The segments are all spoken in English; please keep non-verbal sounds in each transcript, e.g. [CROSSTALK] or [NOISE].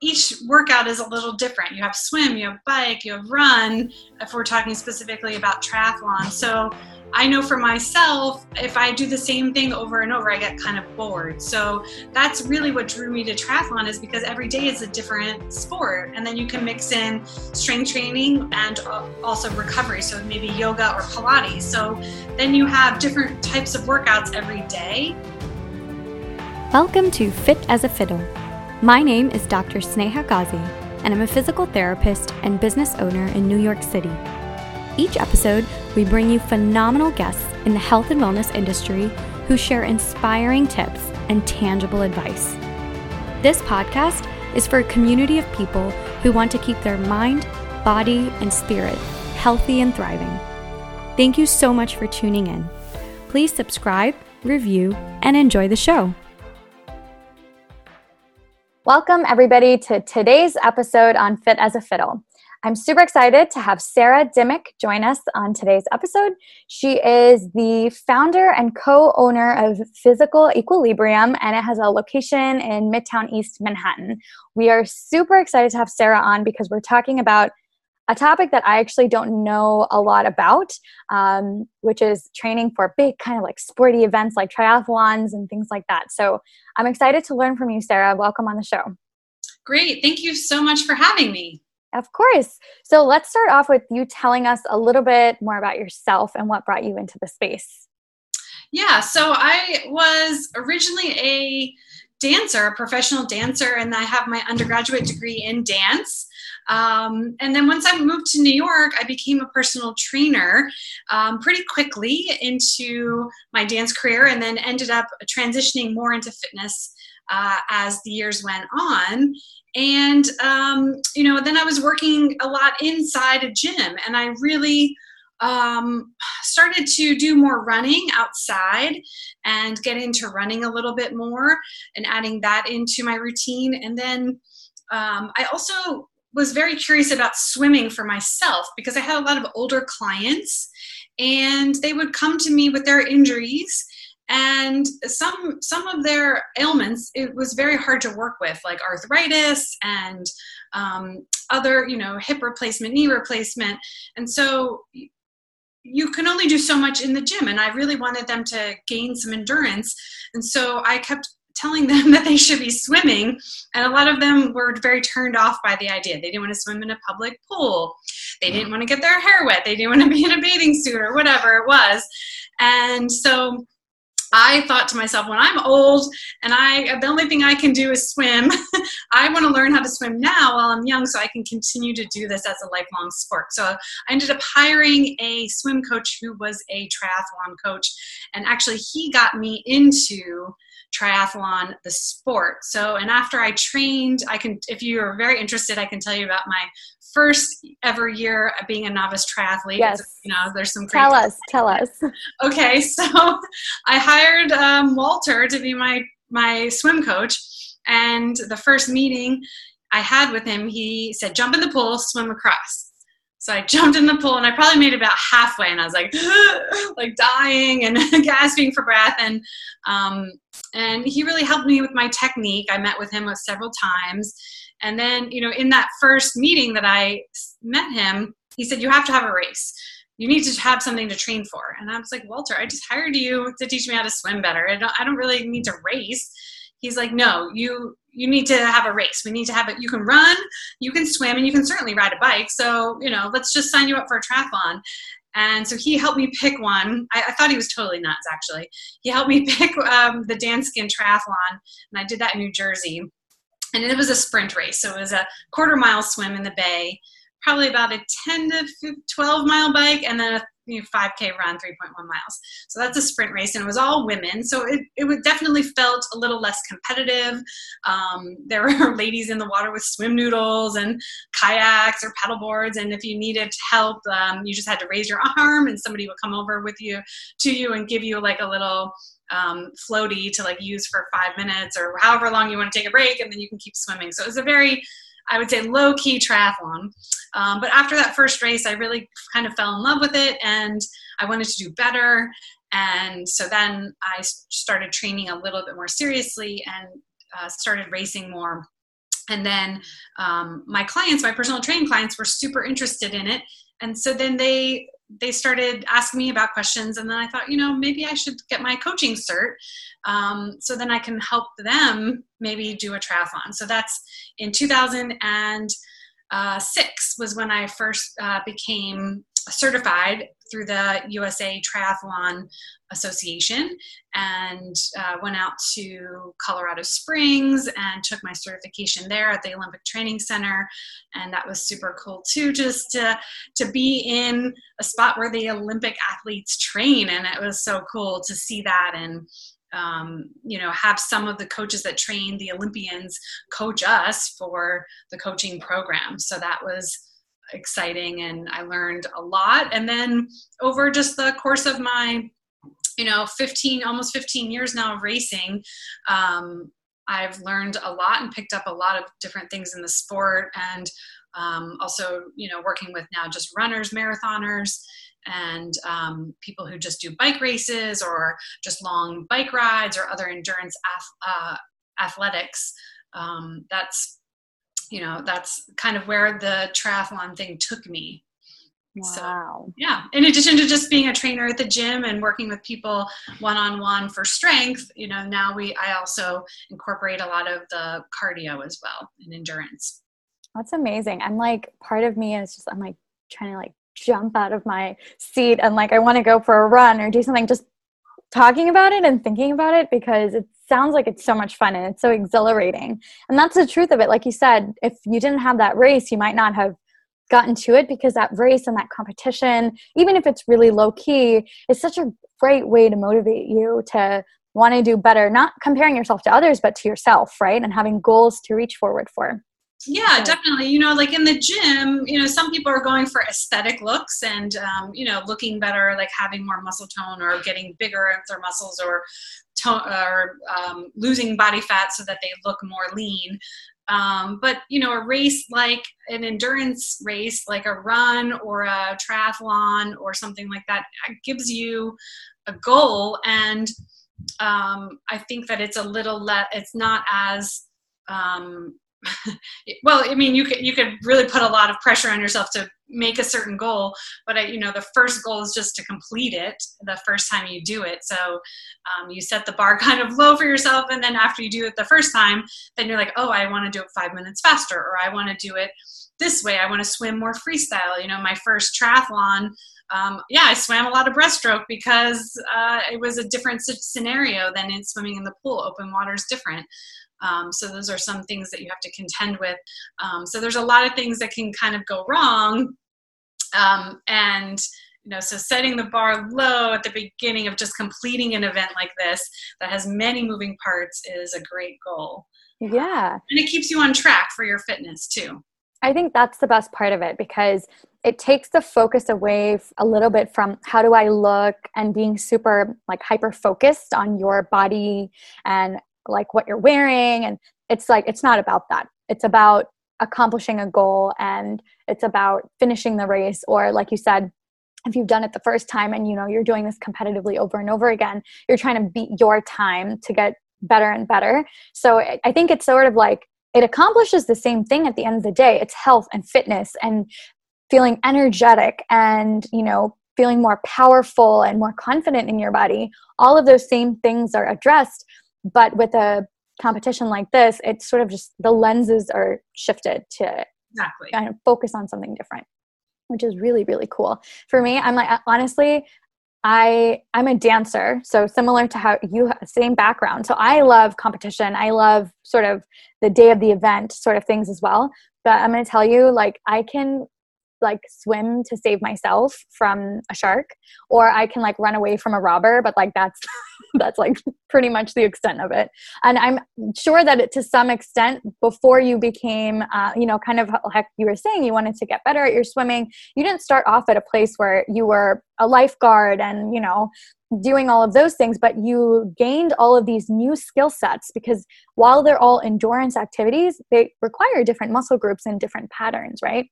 each workout is a little different. You have swim, you have bike, you have run, if we're talking specifically about triathlon. So I know for myself, if I do the same thing over and over, I get kind of bored. So that's really what drew me to triathlon is because every day is a different sport. And then you can mix in strength training and also recovery. So maybe yoga or Pilates. So then you have different types of workouts every day. Welcome to Fit as a Fiddle. My name is Dr. Sneha Ghazi, and I'm a physical therapist and business owner in New York City. Each episode, we bring you phenomenal guests in the health and wellness industry who share inspiring tips and tangible advice. This podcast is for a community of people who want to keep their mind, body, and spirit healthy and thriving. Thank you so much for tuning in. Please subscribe, review, and enjoy the show. Welcome, everybody, to today's episode on Fit as a Fiddle. I'm super excited to have Sarah Dimmick join us on today's episode. She is the founder and co owner of Physical Equilibrium, and it has a location in Midtown East Manhattan. We are super excited to have Sarah on because we're talking about a topic that I actually don't know a lot about, um, which is training for big kind of like sporty events like triathlons and things like that. So I'm excited to learn from you, Sarah. Welcome on the show. Great. Thank you so much for having me. Of course. So let's start off with you telling us a little bit more about yourself and what brought you into the space. Yeah, so I was originally a dancer, a professional dancer, and I have my undergraduate degree in dance. Um, and then once I moved to New York, I became a personal trainer um, pretty quickly into my dance career and then ended up transitioning more into fitness uh, as the years went on. And, um, you know, then I was working a lot inside a gym and I really um, started to do more running outside and get into running a little bit more and adding that into my routine. And then um, I also was very curious about swimming for myself because I had a lot of older clients and they would come to me with their injuries and some some of their ailments it was very hard to work with like arthritis and um, other you know hip replacement knee replacement and so you can only do so much in the gym and i really wanted them to gain some endurance. And so i kept telling them [LAUGHS] that they should be swimming and a lot of them were very turned off by the idea. They didn't want to swim in a public pool. They didn't mm. want to get their hair wet. They didn't want to be in a bathing suit or whatever it was. And so I thought to myself, when I'm old and I the only thing I can do is swim, [LAUGHS] I want to learn how to swim now while I'm young so I can continue to do this as a lifelong sport. So I ended up hiring a swim coach who was a triathlon coach, and actually he got me into triathlon the sport so and after i trained i can if you're very interested i can tell you about my first ever year being a novice triathlete. Yes. You know, there's some Tell us, tell us. [LAUGHS] Okay, so I hired um, Walter to be my my swim coach, and the first meeting I had with him, he said, "Jump in the pool, swim across." So I [LAUGHS] jumped in the pool, and I probably made about halfway, and I was like, [GASPS] like dying and [LAUGHS] gasping for breath, and um, and he really helped me with my technique. I met with him several times and then, you know, in that first meeting that I met him, he said, You have to have a race. You need to have something to train for. And I was like, Walter, I just hired you to teach me how to swim better. I don't, I don't really need to race. He's like, No, you you need to have a race. We need to have it. You can run, you can swim, and you can certainly ride a bike. So, you know, let's just sign you up for a triathlon. And so he helped me pick one. I, I, thought he was totally nuts, actually. He helped me [LAUGHS] pick um, the Danskin Triathlon, and I did that in New Jersey and it was a sprint race. So it was a quarter mile swim in the bay, probably about a 10 to 12 mile bike, and then a you know, 5K run, 3.1 miles. So that's a sprint race, and it was all women. So it, it definitely felt a little less competitive. Um, there [LAUGHS] were ladies in the water with swim noodles and kayaks or paddle boards, and if you needed help, um, you just had to raise your arm, and somebody would come over with you to you and give you like a little um, floaty to like use for five minutes or however long you want to take a break, and then you can keep swimming. So it was a very I would say low key triathlon. Um, but after that first race, I really kind of fell in love with it and I wanted to do better. And so then I started training a little bit more seriously and uh, started racing more. and then um, my clients my personal training clients were super interested in it and so then they they started asking me about questions and then i thought you know maybe i should get my coaching cert um, so then i can help them maybe do a triathlon. So that's in 2006 was when i first uh, became certified through the usa triathlon association and uh, went out to colorado springs and took my certification there at the olympic training center. And that was super cool too just to, to be in a spot where the olympic athletes train. And it was so cool to see that and um, you know have some of the coaches that train the olympians coach us for the coaching program. So that was exciting and I learned a lot. And then over just the course of my, you know, 15, almost 15 years now of racing, um, I've learned a lot and picked up a lot of different things in the sport and um, also, you know, working with now just runners, marathoners, and um, people who just do bike races or just long bike rides or other endurance ath- uh, athletics. Um, that's you know that's kind of where the triathlon thing took me. Wow. so, yeah. In addition to just being a trainer at the gym and working with people one-on-one for strength you know now we i also incorporate a lot of the cardio as well and endurance. That's amazing. I'm like part of me is just i'm like trying to like jump out of my seat and like i want to go for a run or do something. Just talking about it and thinking about it because it sounds like it's so much fun and it's so exhilarating. And that's the truth of it. Like you said, if you didn't have that race, you might not have gotten to it because that race and that competition, even if it's really low key, is such a great way to motivate you to want to do better, not comparing yourself to others, but to yourself, right? And having goals to reach forward for yeah definitely you know like in the gym you know some people are going for aesthetic looks and um, you know looking better like having more muscle tone or getting bigger in their muscles or tone or um, losing body fat so that they look more lean um, but you know a race like an endurance race like a run or a triathlon or something like that gives you a goal and um, i think that it's a little less. it's not as um, [LAUGHS] well i mean you could you could really put a lot of pressure on yourself to make a certain goal but I, you know the first goal is just to complete it the first time you do it so um, you set the bar [LAUGHS] kind of low for yourself and then after you do it the first time then you're like oh i want to do it five minutes faster or i want to do it this way i want to swim more freestyle you know my first triathlon um, yeah, I swam a lot of breaststroke because uh, it was a different scenario than in swimming in the pool. Open water is different. Um, so those are some things that you have to contend with. Um, so there's a lot of things that can kind of go wrong. Um, and you know, so setting the bar low at the beginning of just completing an event like this that has many moving parts is a great goal. Yeah. And it keeps you on track for your fitness too. I think that's the best part of it because it takes the focus away a little bit from how do I look and being super like hyper focused on your body and like what you're wearing. And it's like it's not about that. It's about accomplishing a goal and it's about finishing the race. Or like you said if you've done it the first time and you know you're doing this competitively over and over again you're trying to beat your time to get better and better. So i think it's sort of like it accomplishes the same thing at the end of the day. It's health and fitness and feeling energetic and you know feeling more powerful and more confident in your body. All of those same things are addressed but with a competition like this it's sort of just the lenses are shifted to exactly. kind of focus on something different which is really really cool. For me i'm like honestly i i'm a dancer. So similar to how you same background. So i love competition. I love sort of the day of the event sort of things as well. But i'm going to tell you like i can like swim to save myself from a shark or i can like run away from a robber but like that's [LAUGHS] [LAUGHS] that's like pretty much the extent of it. And i'm sure that it, to some extent before you became uh, you know kind of like you were saying you wanted to get better at your swimming you didn't start off at a place where you were a lifeguard and you know doing all of those things but you gained all of these new skill sets because while they're all endurance activities they require different muscle groups and different patterns right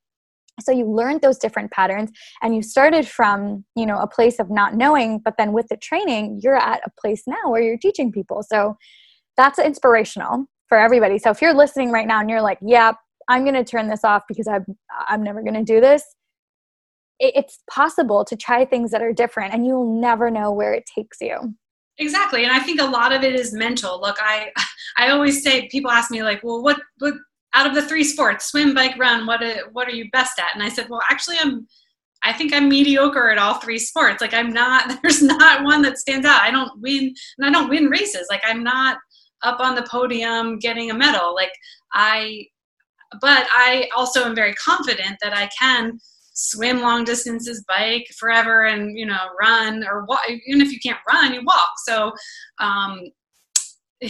so you learned those different patterns and you started from you know a place of not knowing but then with the training you're at a place now where you're teaching people so that's inspirational for everybody. So if you're listening right now and you're like, "Yeah, I'm going to turn this off because I'm I'm never going to do this," it's possible to try things that are different, and you'll never know where it takes you. Exactly, and I think a lot of it is mental. Look, I [LAUGHS] I always say people ask me like, "Well, what what out of the three sports, swim, bike, run, what what are you best at?" And I said, "Well, actually, I'm I think I'm mediocre at all three sports. Like I'm not, [LAUGHS] there's not one that stands out. I don't win, and I don't win races. Like I'm not up on the podium getting a medal. Like I, but I also am very confident that I can swim long distances, bike forever, and you know run or walk. Even if you can't run, you walk. So um, [LAUGHS]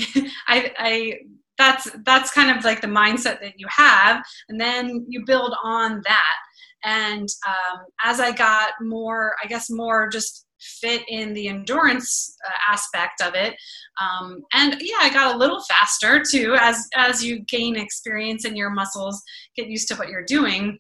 I, I that's that's kind of like the mindset that you have, and then you build on that. And um, as I got more, I guess, more just fit in the endurance uh, aspect of it um, and yeah i got a little faster too as as you gain experience and your muscles get used to what you're doing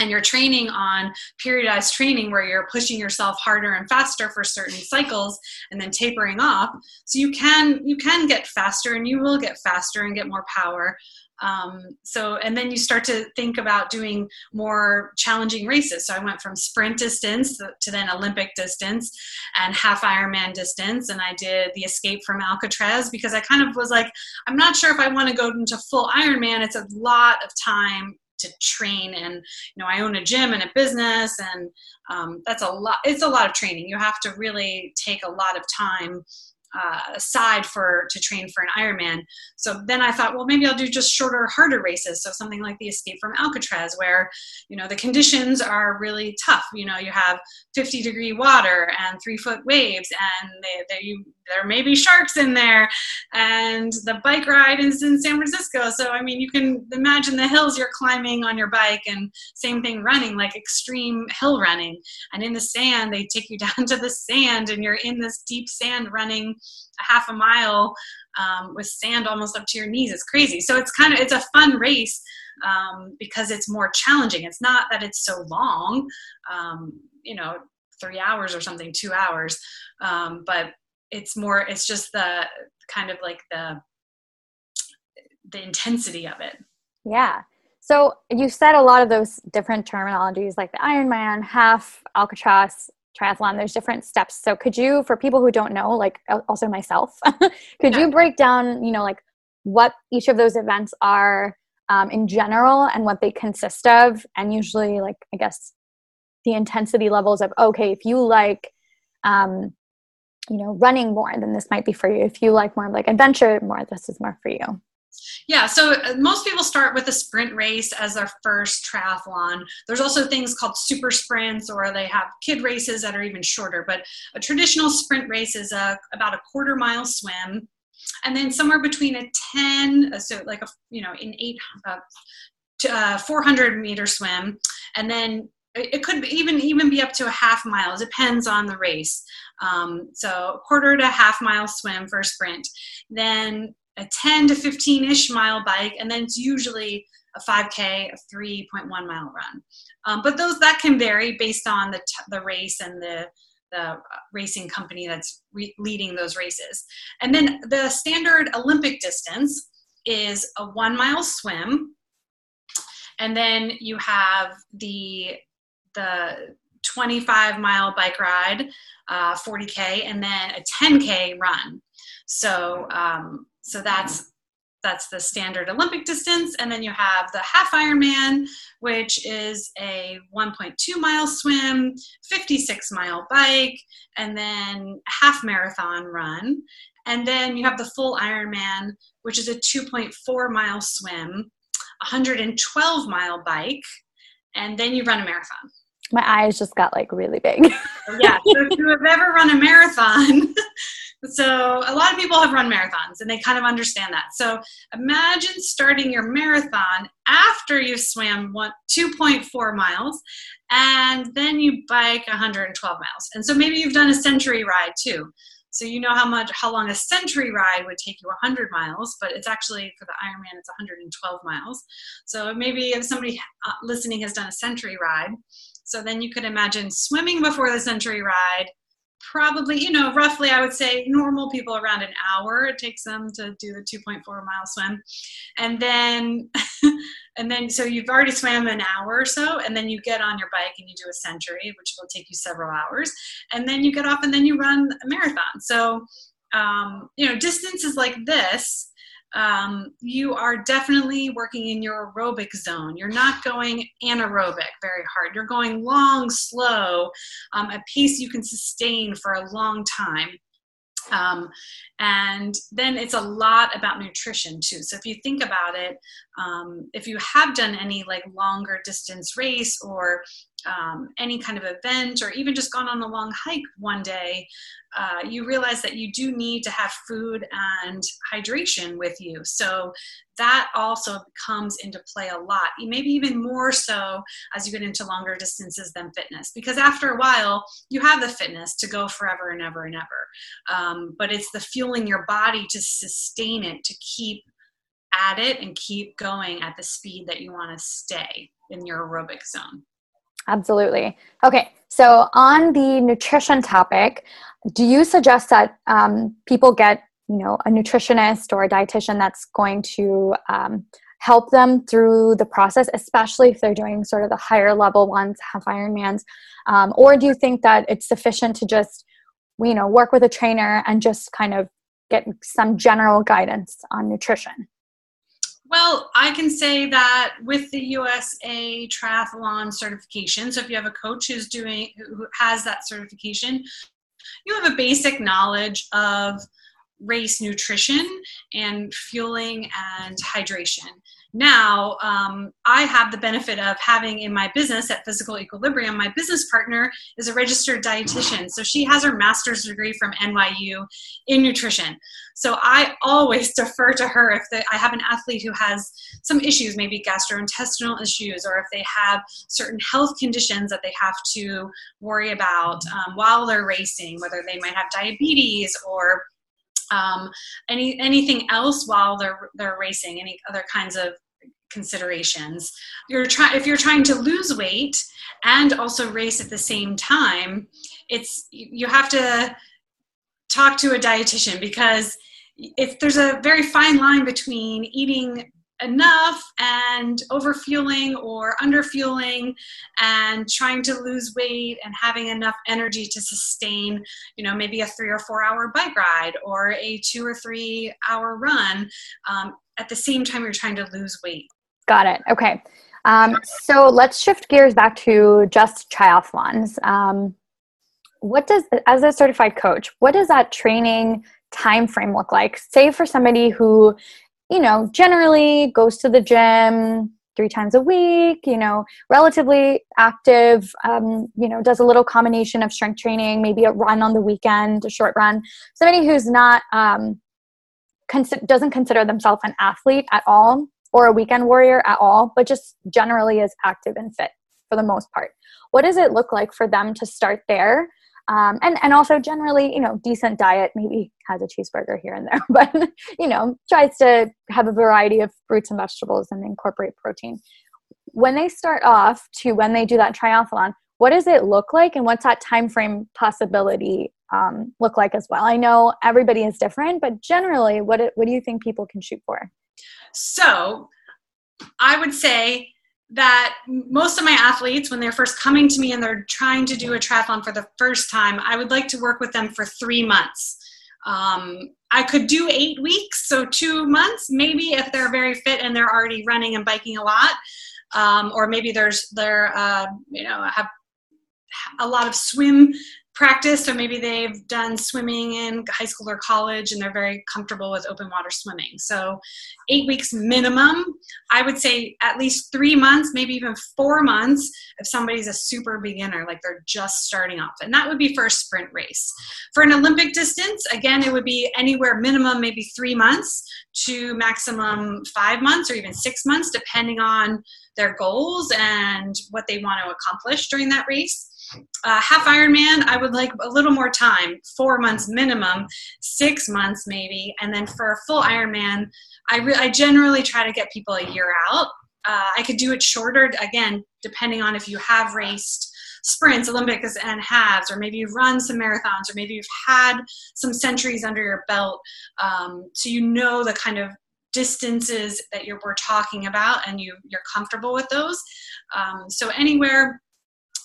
and you're training on periodized training where you're pushing yourself harder and faster for certain cycles and then tapering off. So you can you can get faster and you will get faster and get more power. Um, so and then you start to think about doing more challenging races. So i went from sprint distance to then olympic distance and half ironman distance. And i did the escape from alcatraz because i kind of was like i'm not sure if i want to go into full ironman. It's a lot of time to train and you know i own a gym and a business and um, that's a lot it's a lot of training you have to really take a lot of time uh, aside for to train for an Ironman. So then I thought, well, maybe I'll do just shorter, harder races. So something like the Escape from Alcatraz, where you know the conditions are really tough. You know, you have 50 degree water and three foot waves, and they, they, you, there may be sharks in there, and the bike ride is in San Francisco. So I mean, you can imagine the hills you're climbing on your bike, and same thing running, like extreme hill running. And in the sand, they take you [LAUGHS] down to the sand, and you're in this deep sand running a half a mile um, with sand almost up to your knees. It's crazy. So it's kind of it's a fun race um, because it's more challenging. It's not that it's so long, um, you know, three hours or something, two hours, um, but it's more. It's just the kind of like the the intensity of it. Yeah. So you said a lot of those different terminologies like the Ironman, half, Alcatraz, triathlon there's different steps so could you for people who don't know like also myself [LAUGHS] could yeah. you break down you know like what each of those events are um, in general and what they consist of and usually like i guess the intensity levels of okay if you like um, you know running more then this might be for you if you like more like adventure more this is more for you yeah, so uh, most people start with a sprint race as their first triathlon. There's also things called super sprints, or they have kid races that are even shorter. But a traditional sprint race is a, about a quarter mile swim, and then somewhere between a 10, uh, so like a you know an eight, uh, uh, 400 meter swim, and then it could even even be up to a half mile. It depends on the race. Um, so a quarter to half mile swim for a sprint. Then a 10 to 15 ish mile bike, and then it's usually a 5K, a 3.1 mile run. Um, but those that can vary based on the, t- the race and the, the racing company that's re- leading those races. And then the standard Olympic distance is a one mile swim. And then you have the, the 25 mile bike ride, uh, 40K, and then a 10K run. So um, so that's that's the standard Olympic distance. And then you have the half Ironman, which is a 1.2 mile swim, 56 mile bike, and then half marathon run. And then you have the full Ironman, which is a 2.4 mile swim, 112 mile bike, and then you run a marathon. My eyes just got like really big. [LAUGHS] yeah. So if you have ever run a marathon, [LAUGHS] So a lot of people have run marathons and they kind of understand that. So imagine starting your marathon after you swam one, 2.4 miles and then you bike 112 miles. And so maybe you've done a century ride too. So you know how much how long a century ride would take you 100 miles, but it's actually for the Ironman it's 112 miles. So maybe if somebody uh, listening has done a century ride, so then you could imagine swimming before the century ride, probably you know roughly i would say normal people around an hour. It takes them to do the 2.4 mile swim. And then [LAUGHS] and then so you've already swam an hour or so and then you get on your bike and you do a century which will take you several hours. And then you get off and then you run a marathon. So um, you know distances like this um, you are definitely working in your aerobic zone. You're not going anaerobic very hard. You're going long, slow, um, a pace you can sustain for a long time. Um, and then it's a lot about nutrition too. So if you think about it, um, if you have done any like longer distance race or um, any kind of event or even just gone on a long hike one day, uh, you realize that you do need to have food and hydration with you. So that also comes into play a lot, maybe even more so as you get into longer distances than fitness. Because after a while, you have the fitness to go forever and ever and ever. Um, but it's the fueling your body to sustain it, to keep at it and keep going at the speed that you want to stay in your aerobic zone. Absolutely. Okay, so on the nutrition topic, do you suggest that um, people get you know a nutritionist or a dietitian that's going to um, help them through the process, especially if they're doing sort of the higher level ones, half Ironmans, um, or do you think that it's sufficient to just you know work with a trainer and just kind of get some general guidance on nutrition? Well, I can say that with the USA Triathlon certification, so if you have a coach who's doing who has that certification, you have a basic knowledge of race nutrition and fueling and hydration. Now, um, I have the benefit of having in my business at Physical Equilibrium, my business partner is a registered dietitian. So she has her master's degree from NYU in nutrition. So I always [LAUGHS] defer to her if the, I have an athlete who has some issues, maybe gastrointestinal issues, or if they have certain health conditions that they have to worry about um, while they're racing, whether they might have diabetes or um, any anything else while they're they're racing, any other kinds of considerations. You're trying if you're trying to lose weight and also race at the same time, it's you have to talk to a dietitian because if there's a very fine line between eating enough and overfueling or underfueling and trying to lose weight and having enough energy to sustain you know maybe a three or four hour bike ride or a two or three hour run um, at the same time you're trying to lose weight got it. Okay. Um, so let's shift gears back to just triathlons. Um, what does as a certified coach what does that training time frame look like? Say for somebody who you know, generally goes to the gym three times a week, you know, relatively active, um, you know, does a little combination of strength training, maybe a run on the weekend, a short run. Somebody who's not, um, cons- doesn't consider themselves an athlete at all or a weekend warrior at all, but just generally is active and fit for the most part. What does it look like for them to start there? um, and and also generally you know decent diet maybe has a cheeseburger here and there [LAUGHS] but you know tries to have a variety of fruits and vegetables and incorporate protein when they start off to when they do that triathlon what does it look like and what's that time frame possibility um, look like as well i know everybody is different but generally what, what do you think people can shoot for so i would say that most of my athletes, when they're first coming to me and they're trying to do a triathlon for the first time, I would like to work with them for three months. Um, I could do eight weeks, so two months, maybe if they're very fit and they're already running and biking a lot, um, or maybe there's they're uh, you know have a lot of swim practice. So maybe they've done swimming in high school or college and they're very comfortable with open water swimming. So eight weeks minimum. I would say at least three months maybe even four months if somebody's a super beginner like they're just starting off. And that would be for a sprint race. For an olympic distance again it would be anywhere minimum maybe three months to maximum five months or even six months depending on their goals and what they want to accomplish during that race uh, half Ironman, I would like a little more time, four months minimum, six months maybe, and then for a full Ironman, I, re- I generally try to get people a year out. Uh, I could do it shorter, again, depending on if you have raced sprints, Olympics, and halves, or maybe you've run some marathons, or maybe you've had some centuries under your belt, um, so you know the kind of distances that you're we're talking about, and you you're comfortable with those. Um, so anywhere,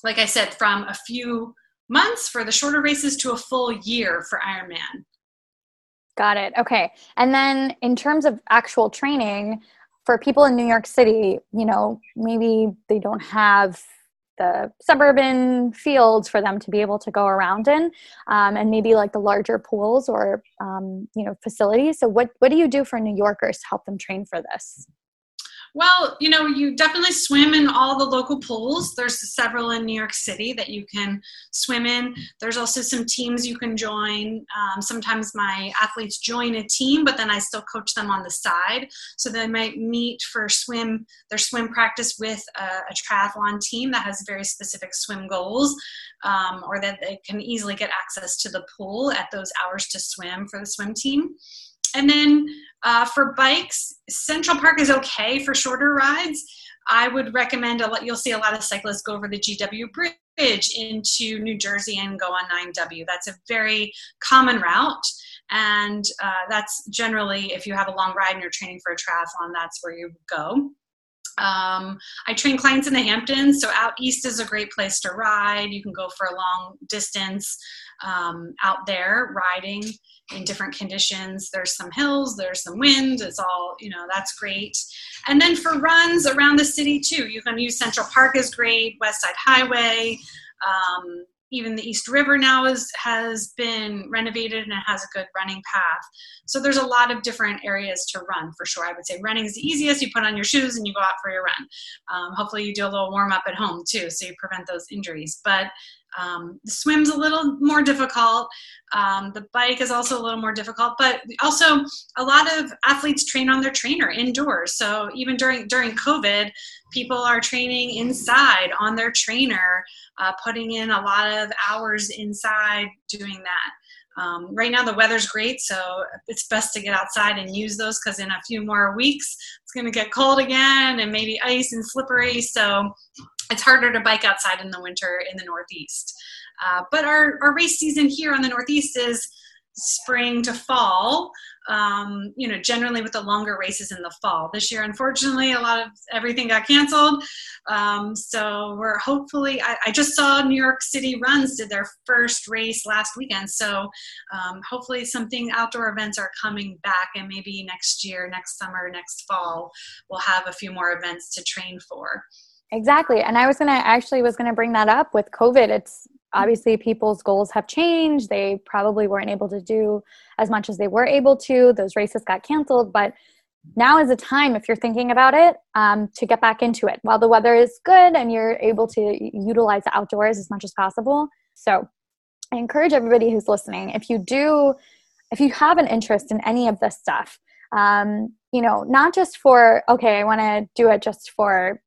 like I said, from a few months for the shorter races to a full year for Ironman. Got it. Okay. And then in terms of actual training, for people in New York City, you know, maybe they don't have the suburban fields for them to be able to go around in, um, and maybe like the larger pools or um, you know facilities. So, what what do you do for New Yorkers to help them train for this? Well, you know, you definitely swim in all the local pools. There's several in New York City that you can swim in. There's also some teams you can join. Um, sometimes my athletes join a team, but then I still coach them on the side. So they might meet for swim, their swim practice with a, a triathlon team that has very specific swim goals, um, or that they can easily get access to the pool at those hours to swim for the swim team. And then uh, for bikes, Central Park is okay for shorter rides. I would recommend a lot, you'll see a lot of cyclists go over the GW Bridge into New Jersey and go on 9W. That's a very common route. And uh, that's generally, if you have a long ride and you're training for a triathlon, that's where you go. Um, I train clients in the Hamptons, so out east is a great place to ride. You can go for a long distance um, out there riding in different conditions. There's some hills, there's some wind. It's all, you know, that's great. And then for runs around the city too, you can use Central Park is great, West Side Highway. Um, even the East River now is, has been renovated and it has a good running path. So there's a lot of different areas to run for sure. I would say running is the easiest. You put on your shoes and you go out for your run. Um, hopefully you do a little warm up at home too, so you prevent those injuries. But um, the swim's a little more difficult. Um, the bike is also a little more difficult, but also a lot of athletes train on their trainer indoors. So even during during COVID, people are training inside on their trainer, uh, putting in a lot of hours inside doing that. Um, right now the weather's great, so it's best to get outside and use those because in a few more weeks it's going to get cold again and maybe ice and slippery. So it's harder to bike outside in the winter in the Northeast. Uh, but our, our race season here on the Northeast is spring to fall. Um, you know, generally with the longer races in the fall. This year, unfortunately, a lot of everything got canceled. Um, so we're hopefully, I, I, just saw New York City Runs did their first race last weekend. So um, hopefully, something outdoor events are coming back, and maybe next year, next summer, next fall, we'll have a few more events to train for. Exactly. And I was going to actually was going to bring that up with COVID. It's obviously people's goals have changed. They probably weren't able to do as much as they were able to. Those races got canceled, but now is the time if you're thinking about it um, to get back into it while the weather is good and you're able to utilize the outdoors as much as possible so i encourage everybody who's listening if you do if you have an interest in any of this stuff um, you know not just for okay i want to do it just for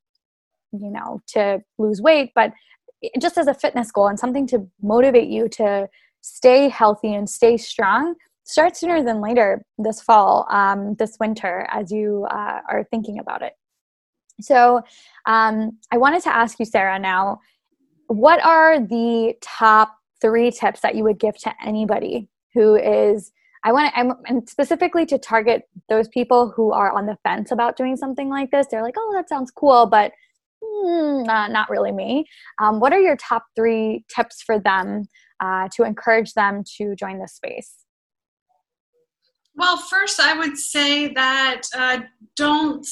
you know to lose weight but just as a fitness goal and something to motivate you to stay healthy and stay strong start sooner than later this fall um, this winter as you uh, are thinking about it. So um, i wanted to ask you sarah now what are the top three tips that you would give to anybody who is i want to and specifically to target those people who are on the fence about doing something like this? They're like oh that sounds cool but mm, not really me. Um, what are your top three tips for them uh, to encourage them to join this space? Well, first, I would say that uh, don't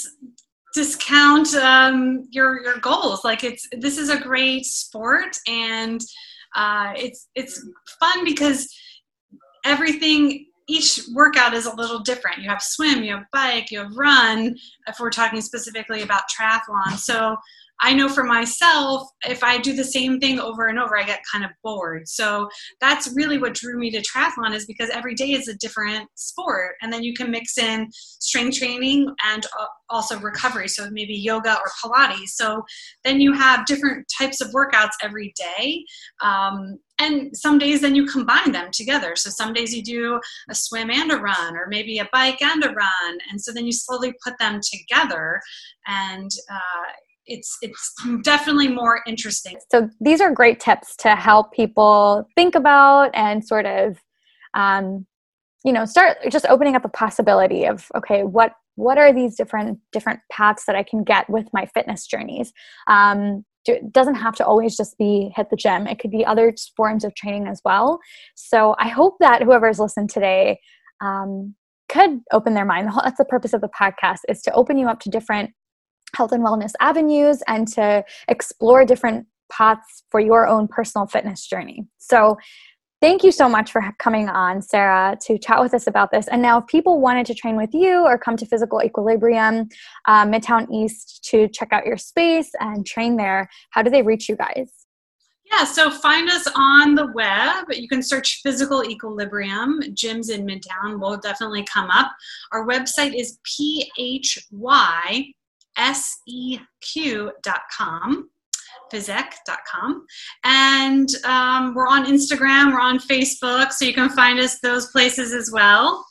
discount um, your your goals. Like it's this is a great sport, and uh, it's it's fun because everything each workout is a little different. You have swim, you have bike, you have run. If we're talking specifically about triathlon, so I know for myself, if I do the same thing over and over, I get kind of bored. So that's really what drew me to triathlon is because every day is a different sport. And then you can mix in strength training and also recovery. So maybe yoga or Pilates. So then you have different types of workouts every day. Um, and some days then you combine them together so some days you do a swim and a run or maybe a bike and a run and so then you slowly put them together and uh, it's it's definitely more interesting. So these are great tips to help people think about and sort of um, you know start just opening up a possibility of okay what what are these different different paths that i can get with my fitness journeys? Um, it doesn't have to always just be hit the gym. It could be other forms of training as well. So i hope that whoever's listened today um, could open their mind. That's the purpose of the podcast is to open you up to different health and wellness avenues and to explore different paths for your own personal fitness journey so Thank you so much for coming on, Sarah, to chat with us about this. And now, if people wanted to train with you or come to Physical Equilibrium uh, Midtown East to check out your space and train there, how do they reach you guys? Yeah, so find us on the web. You can search Physical Equilibrium Gyms in Midtown. Will definitely come up. Our website is physeq.com physeq.com. And um, we're on Instagram, we're on Facebook, so you can find us those places as well.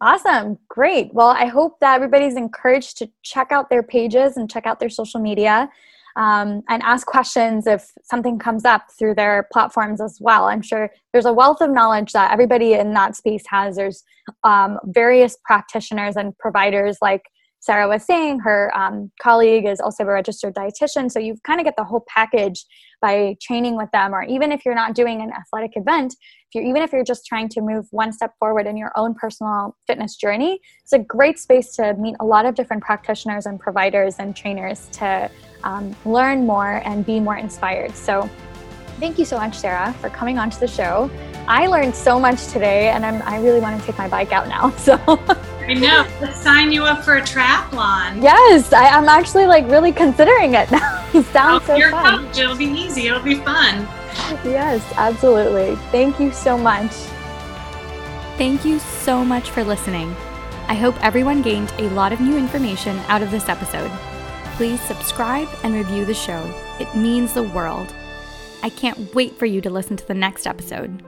Awesome. Great. Well, I hope that everybody's encouraged to check out their pages and check out their social media um, and ask questions if something comes up through their platforms as well. I'm sure there's a wealth of knowledge that everybody in that space has. There's um, various practitioners and providers like Sarah was saying, her um, colleague is also a registered dietitian. So you kind of get the whole package by training with them, or even if you're not doing an athletic event, if you're even if you're just trying to move one step forward in your own personal fitness journey, it's a great space to meet a lot of different practitioners and providers and trainers to um, learn more and be more inspired. So thank you so much, Sarah, for coming onto the show. I learned so much today, and I'm, I really want to take my bike out now. [LAUGHS] So. I know. Let's sign you up for a triathlon. Yes, I, am actually like really considering it [LAUGHS] now. it sounds oh, so your fun. Coach. It'll be easy. It'll be fun. Yes, absolutely. Thank you so much. Thank you so much for listening. I hope everyone gained a lot of new information out of this episode. Please subscribe and review the show. It means the world. I can't wait for you to listen to the next episode.